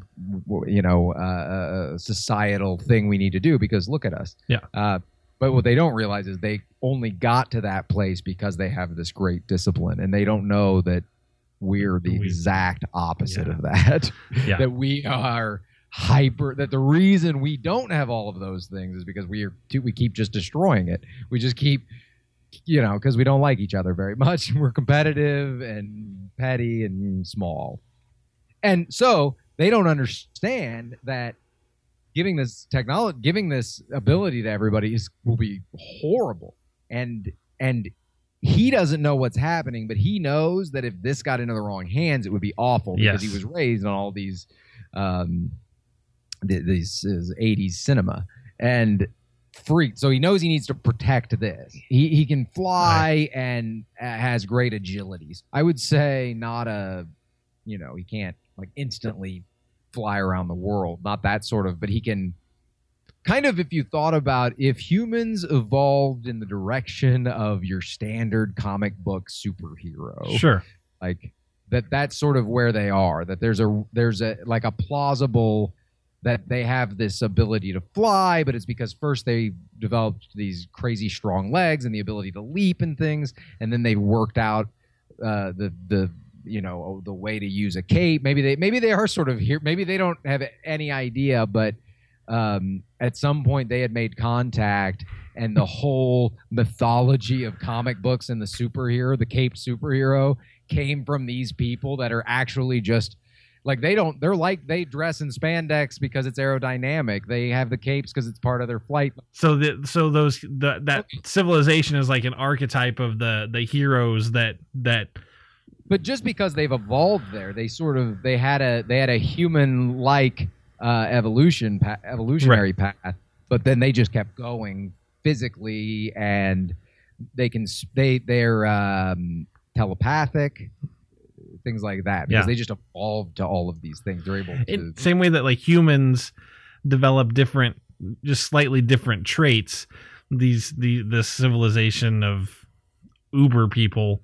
you know uh, uh, societal thing we need to do because look at us Yeah. uh, but what they don't realize is they only got to that place because they have this great discipline, and they don't know that we're the We- exact opposite Yeah. of that. *laughs* Yeah. *laughs* that we are hyper. That the reason we don't have all of those things is because we are too, we keep just destroying it. We just keep, you know, because we don't like each other very *laughs* much. We're competitive and petty and small, and so they don't understand that giving this technology giving this ability to everybody is will be horrible and and he doesn't know what's happening but he knows that if this got into the wrong hands it would be awful because Yes. he was raised on all these um th- these is 80s cinema and freaked so he knows he needs to protect this. He he can fly and uh, has great agilities. I would say not a you know he can't like instantly fly around the world. Not that sort of but he can kind of if you thought about if humans evolved in the direction of your standard comic book superhero sure. like that that's sort of where they are that there's a there's a like a plausible that they have this ability to fly but it's because first they developed these crazy strong legs and the ability to leap and things and then they worked out uh, the the you know the way to use a cape. Maybe they maybe they are sort of here maybe they don't have any idea but um, at some point they had made contact and the *laughs* whole mythology of comic books and the superhero the cape superhero came from these people that are actually just like they don't they're like they dress in spandex because it's aerodynamic. They have the capes because it's part of their flight. So the so those the, that civilization is like an archetype of the the heroes that that but just because they've evolved there they sort of they had a they had a human like uh, evolution pa- evolutionary path but then they just kept going physically and they can they they're um, telepathic things like that because Yeah. they just evolved to all of these things they're able to in same way that like humans develop different just slightly different traits these the the civilization of uber people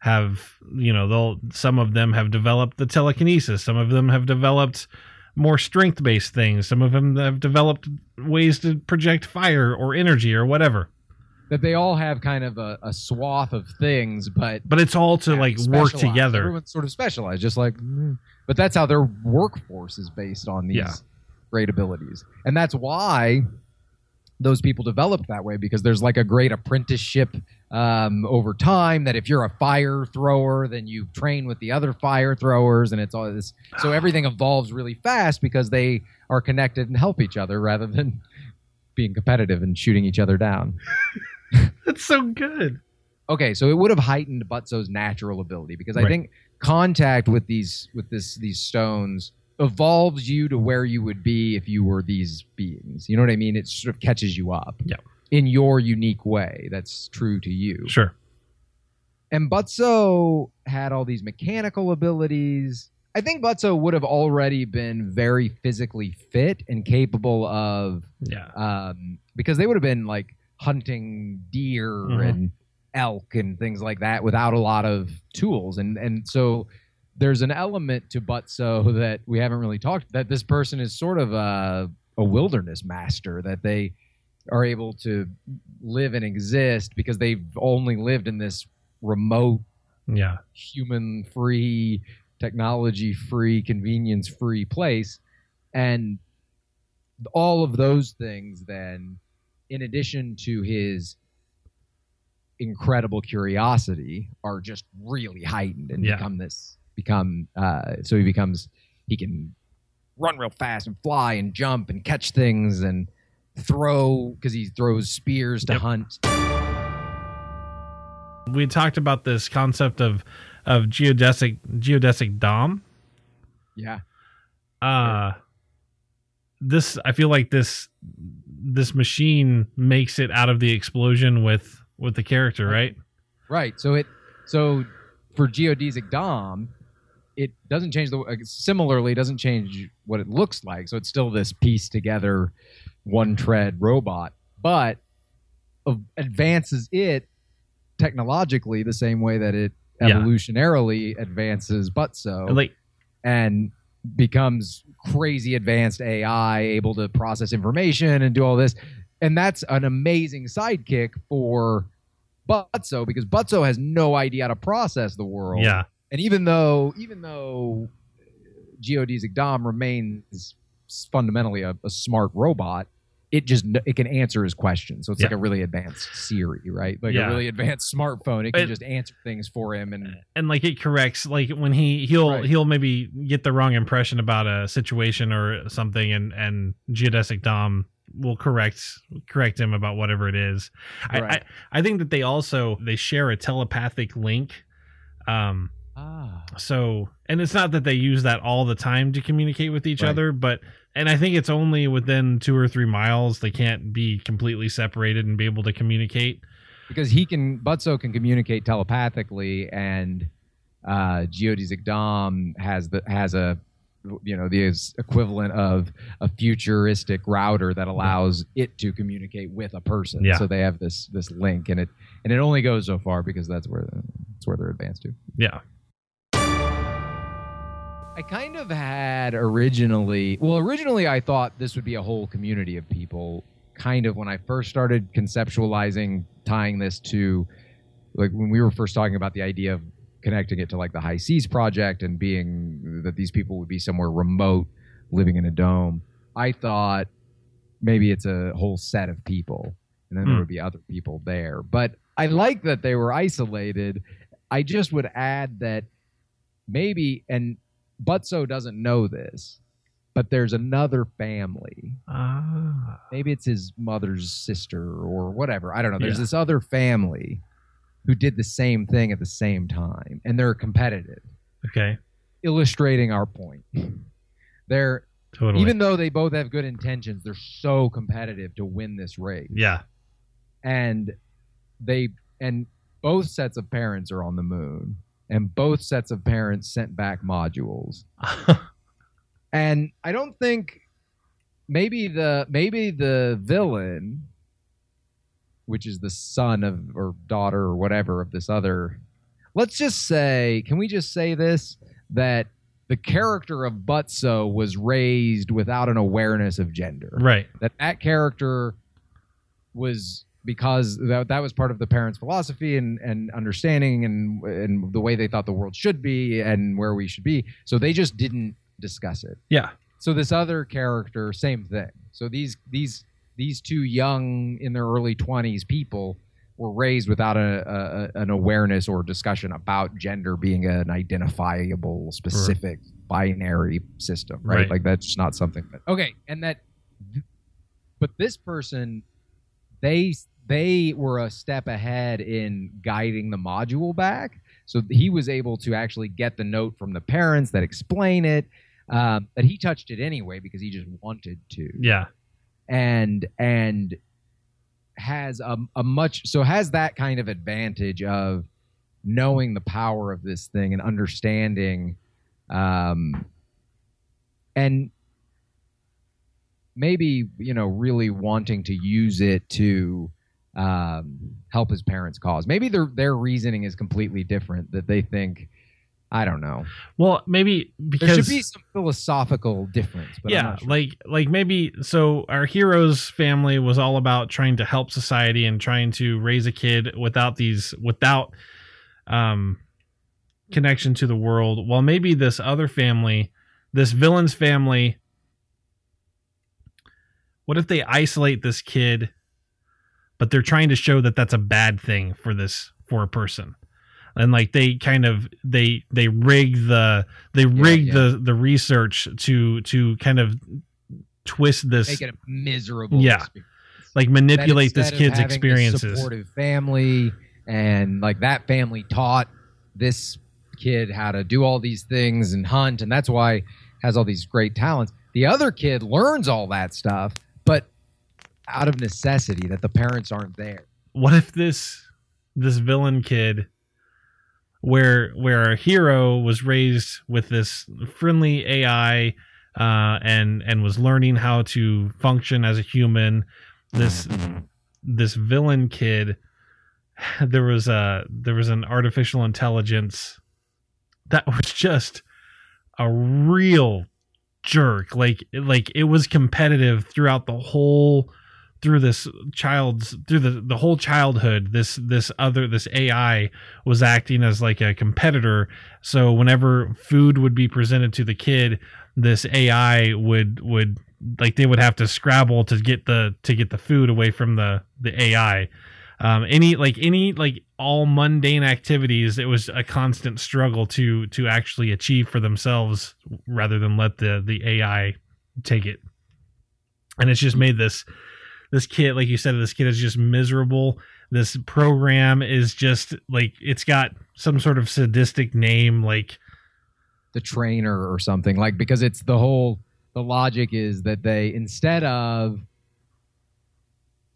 have you know they'll some of them have developed the telekinesis some of them have developed more strength based things some of them have developed ways to project fire or energy or whatever that they all have kind of a, a swath of things but but it's all to like work together Everyone's sort of specialized, just like. mm. But that's how their workforce is based on these Yeah. great abilities, and that's why those people developed that way because there's like a great apprenticeship um, over time that if you're a fire thrower then you train with the other fire throwers and it's all this so everything evolves really fast because they are connected and help each other rather than *laughs* being competitive and shooting each other down *laughs* *laughs* That's so good. okay so it would have heightened Butso's natural ability because i Right. think contact with these with this these stones evolves you to where you would be if you were these beings you know what i mean it sort of catches you up Yeah. in your unique way that's true to you Sure. and Butso had all these mechanical abilities. I think Butso would have already been very physically fit and capable of, Yeah. um, because they would have been like hunting deer Mhm. and elk and things like that without a lot of tools. And and so there's an element to Butso that we haven't really talked. That this person is sort of a a wilderness master. That they are able to live and exist because they've only lived in this remote Yeah. human free technology free convenience free place and all of those things then in addition to his incredible curiosity are just really heightened and Yeah. become this become uh so he becomes he can run real fast and fly and jump and catch things and throw because he throws spears to Yep. hunt We talked about this concept of of geodesic geodesic dom. yeah Uh this I feel like this this machine makes it out of the explosion with with the character, right? Right. So it so for geodesic dom, it doesn't change the uh, similarly doesn't change what it looks like. So it's still this piece together one tread robot, but advances it technologically the same way that it Yeah. evolutionarily advances Butso Like and becomes crazy advanced AI, able to process information and do all this. And that's an amazing sidekick for Butso because Butso has no idea how to process the world. yeah. And even though even though Geodesic Dom remains fundamentally a, a smart robot, it just it can answer his questions. So it's like a really advanced Siri, right? Like Yeah. a really advanced smartphone. It can It- just answer things for him and and like it corrects like when he he'll Right. he'll maybe get the wrong impression about a situation or something and and geodesic dom will correct correct him about whatever it is I, I i think that they also they share a telepathic link um ah. so and it's not that they use that all the time to communicate with each Right. other but and i think it's only within two or three miles they can't be completely separated and be able to communicate. Because he can Butso can communicate telepathically and uh Geodesic Dom has the has a you know the equivalent of a futuristic router that allows it to communicate with a person. Yeah. so they have this this link and it and it only goes so far because that's where that's where they're advanced to. Yeah I kind of had originally, well, originally I thought this would be a whole community of people. Kind of when I first started conceptualizing tying this to, like when we were first talking about the idea of connecting it to like the HI-SEAS Project and being that these people would be somewhere remote living in a dome. I thought maybe it's a whole set of people and then there Hmm. would be other people there. But I like that they were isolated. I just would add that maybe, and Butzo doesn't know this, but there's another family. ah Maybe it's his mother's sister or whatever. I don't know. There's Yeah. this other family who did the same thing at the same time, and they're competitive, okay illustrating our point. *laughs* They're totally even though they both have good intentions, they're so competitive to win this race. yeah and they and both sets of parents are on the moon and both sets of parents sent back modules. *laughs* And i don't think maybe the maybe the villain which is the son of or daughter or whatever of this other let's just say can we just say this? That the character of Butzo was raised without an awareness of gender. Right. That that character was because that, that was part of the parents' philosophy and, and understanding and and the way they thought the world should be and where we should be. So they just didn't discuss it. yeah So this other character, same thing. So these these these two young in their early 20s people were raised without a, a an awareness or discussion about gender being an identifiable specific binary system right? Right. like that's not something that okay and that but this person they they were a step ahead in guiding the module back so he was able to actually get the note from the parents that explain it um, but he touched it anyway because he just wanted to Yeah. and and has a, a much so has that kind of advantage of knowing the power of this thing and understanding um and maybe you know really wanting to use it to um help his parents cause maybe their their reasoning is completely different that they think i don't know Well, maybe there because should be some philosophical difference yeah, sure. like like maybe so our hero's family was all about trying to help society and trying to raise a kid without these without um connection to the world. While maybe this other family, this villain's family what if they isolate this kid but they're trying to show that that's a bad thing for this for a person and like they kind of they they rig the they rig yeah. the the research to to kind of twist this make it a miserable Yeah. experience. like manipulate this kid's experiences supportive family, and like that family taught this kid how to do all these things and hunt, and that's why has all these great talents. The other kid learns all that stuff, out of necessity that the parents aren't there. what if this this villain kid where where our hero was raised with this friendly AI uh, and and was learning how to function as a human this this villain kid *sighs* there was a there was an artificial intelligence that was just a real jerk like like it was competitive throughout the whole through this child's through the the whole childhood this this other this AI was acting as like a competitor. So whenever food would be presented to the kid this AI would would like they would have to scrabble to get the to get the food away from the the AI um any like any like all mundane activities it was a constant struggle to to actually achieve for themselves rather than let the the AI take it. And it's just made this this kid like you said this kid is just miserable. This program is just like it's got some sort of sadistic name like the trainer or something like because it's the whole the logic is that they instead of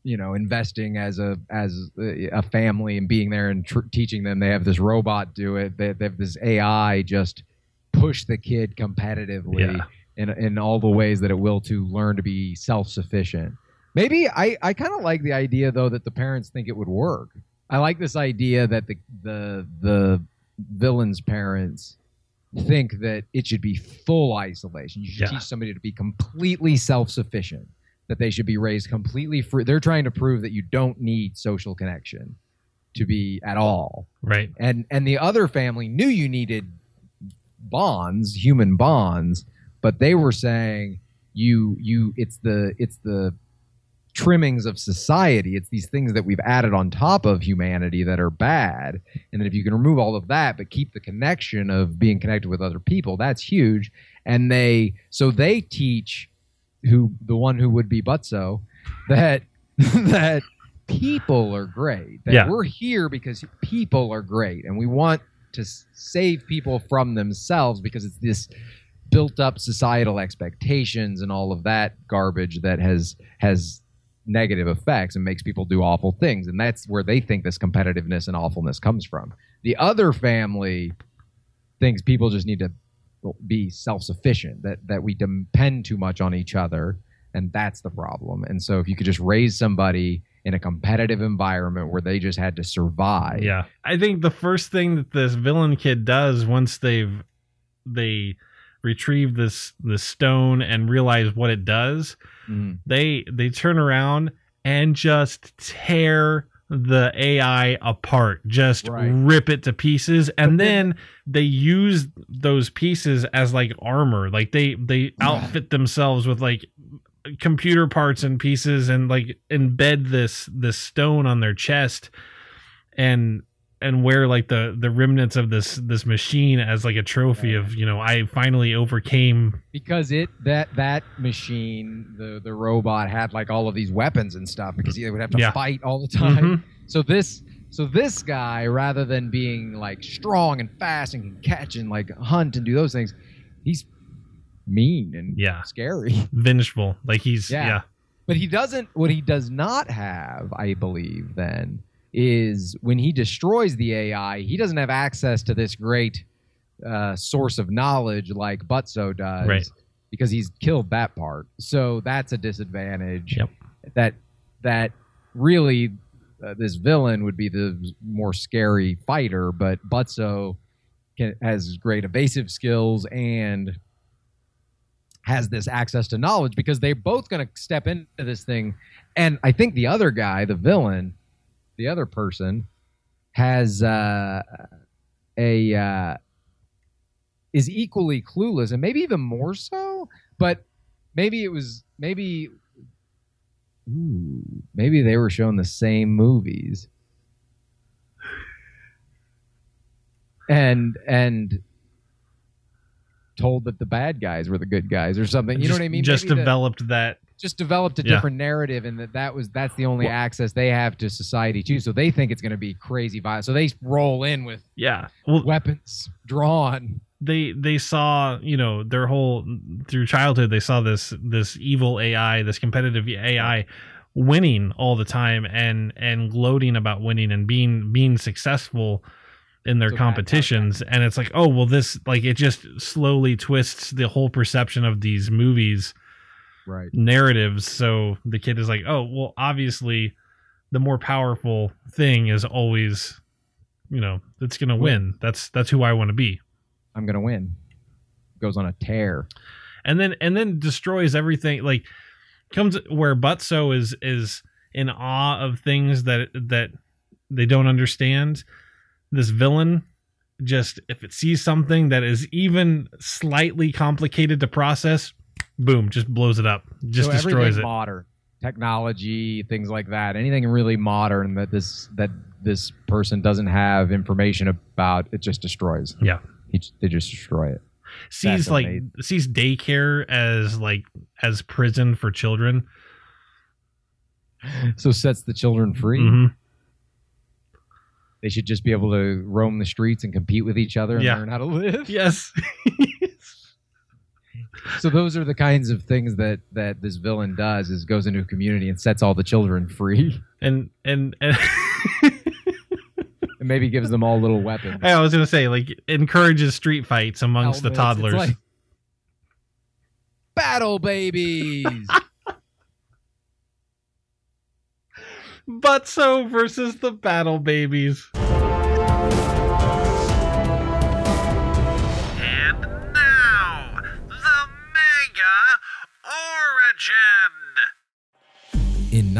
you know investing as a as a family and being there and tr- teaching them they have this robot do it. They, they have this ai just push the kid competitively Yeah. in in all the ways that it will to learn to be self-sufficient maybe i i kind of like the idea though that the parents think it would work i like this idea that the the the villain's parents think that it should be full isolation. You should Yeah. teach somebody to be completely self-sufficient. That they should be raised completely free. They're trying to prove that you don't need social connection to be at all. right And and the other family knew you needed bonds, human bonds, but they were saying you you it's the it's the trimmings of society. It's these things that we've added on top of humanity that are bad. And then if you can remove all of that, but keep the connection of being connected with other people, that's huge. And they so they teach who the one who would be Butso that *laughs* that people are great. That Yeah. we're here because people are great and we want to save people from themselves because it's this built up societal expectations and all of that garbage that has has negative effects and makes people do awful things. And that's where they think this competitiveness and awfulness comes from. The other family thinks people just need to be self-sufficient that that we depend too much on each other and that's the problem. And so if you could just raise somebody in a competitive environment where they just had to survive. Yeah. I think the first thing that this villain kid does once they've they retrieve this this stone and realize what it does Mhm. they they turn around and just tear the AI apart, just Right. rip it to pieces, and then they use those pieces as like armor. Like they they *sighs* outfit themselves with like computer parts and pieces and like embed this this stone on their chest and and wear like the the remnants of this this machine as like a trophy of you know I finally overcame because it that that machine the the robot had like all of these weapons and stuff because he would have to Yeah. fight all the time. Mhm. So this so this guy rather than being like strong and fast and can catch and like hunt and do those things, he's mean and Yeah. scary. *laughs* vengeful like he's Yeah. yeah But he doesn't. What he does not have, I believe, then is when he destroys the AI, he doesn't have access to this great uh, source of knowledge like Butso does, Right. Because he's killed that part, so that's a disadvantage. Yep. That that really uh, this villain would be the more scary fighter, but Butso can, has great evasive skills and has this access to knowledge because they're both going to step into this thing. And I think the other guy, the villain, the other person, has uh, a uh, is equally clueless and maybe even more so. But maybe it was maybe ooh, maybe they were shown the same movies. And and told that the bad guys were the good guys or something. You know what I mean? just Maybe developed that just developed a Yeah. different narrative and that that was that's the only Well- access they have to society too. So they think it's going to be crazy violent. So they roll in with yeah. Well weapons drawn. they they saw you know their whole through childhood they saw this this evil ai this competitive ai winning all the time and and gloating about winning and being being successful in their So competitions. And it's like oh well this like it just slowly twists the whole perception of these movies right. narratives. So the kid is like oh well obviously the more powerful thing is always you know it's gonna win. That's that's who i want to be. I'm going to win. Goes on a tear. And then and then destroys everything like comes where Butso is is in awe of things that that they don't understand. This villain just if it sees something that is even slightly complicated to process boom just blows it up just so destroys it modern technology things like that anything really modern that this that this person doesn't have information about it just destroys Yeah. he, they just destroy it sees That's like amazing. sees daycare as like as prison for children so sets the children free Mhm. they should just be able to roam the streets and compete with each other and Yeah. learn how to live yes *laughs* so those are the kinds of things that that this villain does is goes into a community and sets all the children free and and, and and maybe gives them all little weapons *laughs* I was gonna say, like, encourages street fights amongst oh, the Helmets. It's toddlers. like, battle babies *laughs* Butso versus the Battle Babies.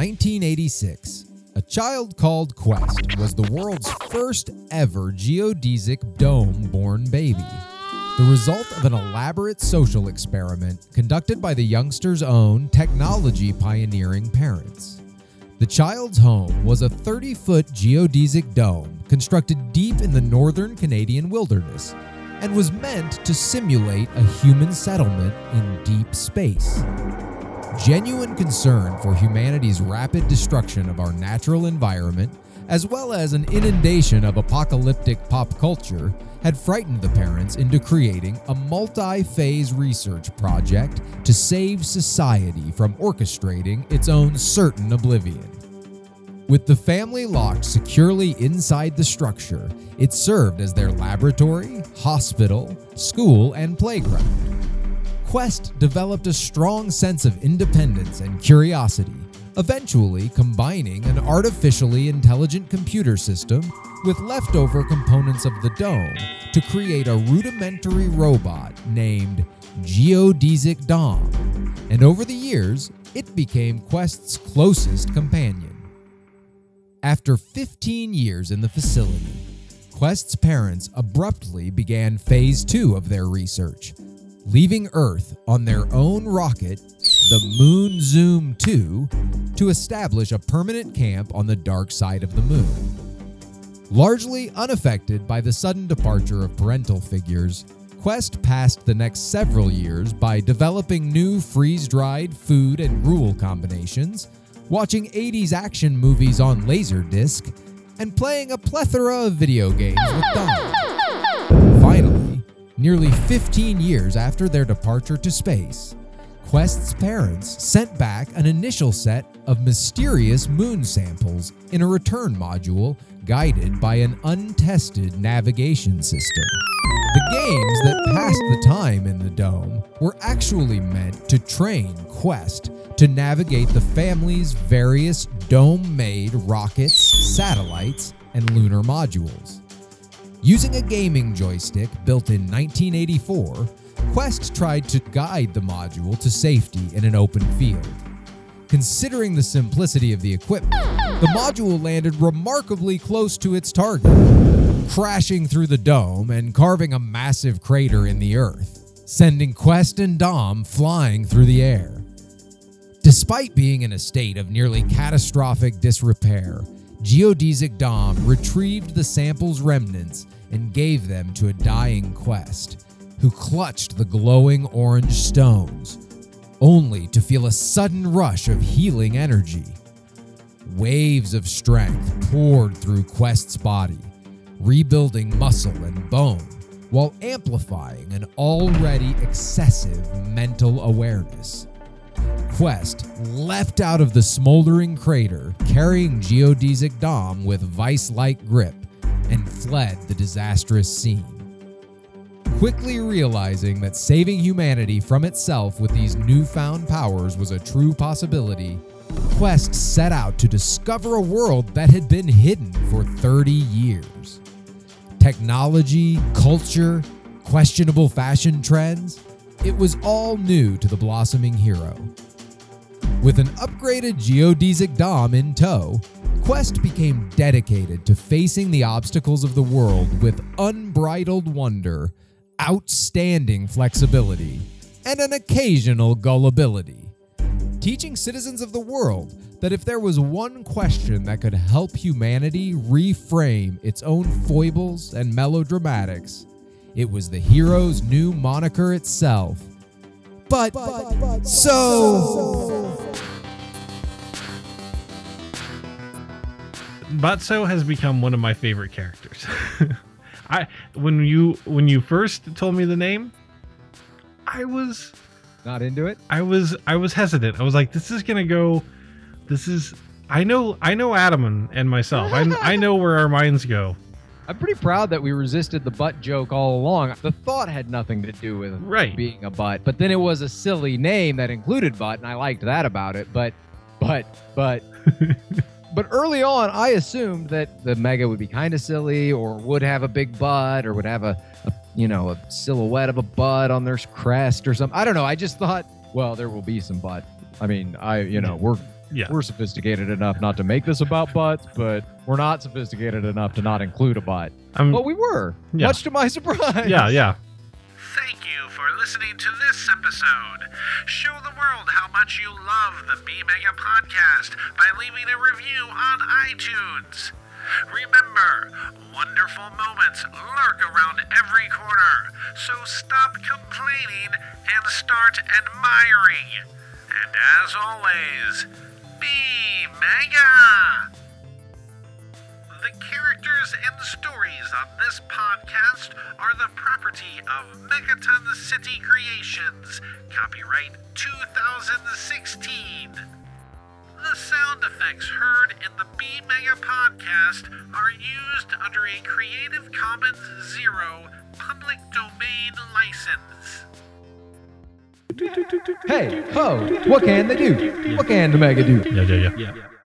1986, a child called Quest was the world's first ever geodesic dome born baby. The result of an elaborate social experiment conducted by the youngster's own technology pioneering parents. The child's home was a 30 foot geodesic dome constructed deep in the northern Canadian wilderness and was meant to simulate a human settlement in deep space. Genuine concern for humanity's rapid destruction of our natural environment, as well as an inundation of apocalyptic pop culture, had frightened the parents into creating a multi phase research project to save society from orchestrating its own certain oblivion. With the family locked securely inside the structure, it served as their laboratory, hospital, school, and playground. Quest developed a strong sense of independence and curiosity, eventually combining an artificially intelligent computer system with leftover components of the dome to create a rudimentary robot named Geodesic Dom. And over the years, it became Quest's closest companion. After 15 years in the facility, Quest's parents abruptly began phase two of their research, leaving Earth on their own rocket the Moon Zoom 2 to establish a permanent camp on the dark side of the moon. Largely unaffected by the sudden departure of parental figures, Quest passed the next several years by developing new freeze dried food and gruel combinations, watching 80s action movies on Laserdisc, and playing a plethora of video games with Dom. Nearly 15 years after their departure to space, Quest's parents sent back an initial set of mysterious moon samples in a return module guided by an untested navigation system. The games that passed the time in the dome were actually meant to train Quest to navigate the family's various dome made rockets, satellites, and lunar modules. Using a gaming joystick built in 1984, Quest tried to guide the module to safety in an open field. Considering the simplicity of the equipment, the module landed remarkably close to its target, crashing through the dome and carving a massive crater in the earth, sending Quest and Dom flying through the air. Despite being in a state of nearly catastrophic disrepair, Geodesic Dom retrieved the sample's remnants and gave them to a dying Quest, who clutched the glowing orange stones, only to feel a sudden rush of healing energy. Waves of strength poured through Quest's body, rebuilding muscle and bone while amplifying an already excessive mental awareness. Quest leapt out of the smoldering crater, carrying Geodesic Dom with vice like grip, and fled the disastrous scene. Quickly realizing that saving humanity from itself with these newfound powers was a true possibility, Quest set out to discover a world that had been hidden for 30 years. Technology, culture, questionable fashion trends, it was all new to the blossoming hero. With an upgraded geodesic Dom in tow, Quest became dedicated to facing the obstacles of the world with unbridled wonder, outstanding flexibility, and an occasional gullibility. Teaching citizens of the world that if there was one question that could help humanity reframe its own foibles and melodramatics, it was the hero's new moniker itself. But, so. Butso has become one of my favorite characters. *laughs* I when you when you first told me the name, I was Not into it? I was I was hesitant. I was like, this is gonna go. This is I know I know Adam and, and myself. I I know where our minds go. I'm pretty proud that we resisted the butt joke all along. The thought had nothing to do with Right. being a butt, but then it was a silly name that included butt, and I liked that about it. But, but, but, *laughs* but early on, I assumed that the mega would be kind of silly, or would have a big butt, or would have a, a, you know, a silhouette of a butt on their crest or something. I don't know. I just thought, well, there will be some butt. I mean, I, you know, we're Yeah. we're sophisticated enough not to make this about butts, but we're not sophisticated enough to not include a butt. I'm, But we were, Yeah. much to my surprise. yeah, yeah. Thank you for listening to this episode. Show the world how much you love the B Mega podcast by leaving a review on iTunes. Remember, wonderful moments lurk around every corner, so stop complaining and start admiring. And as always, be mega! The characters and stories on this podcast are the property of Megaton City Creations, copyright 2016. The sound effects heard in the B Mega podcast are used under a Creative Commons Zero public domain license. Hey, ho, what can they do? What can the mega do? Yeah, yeah, yeah.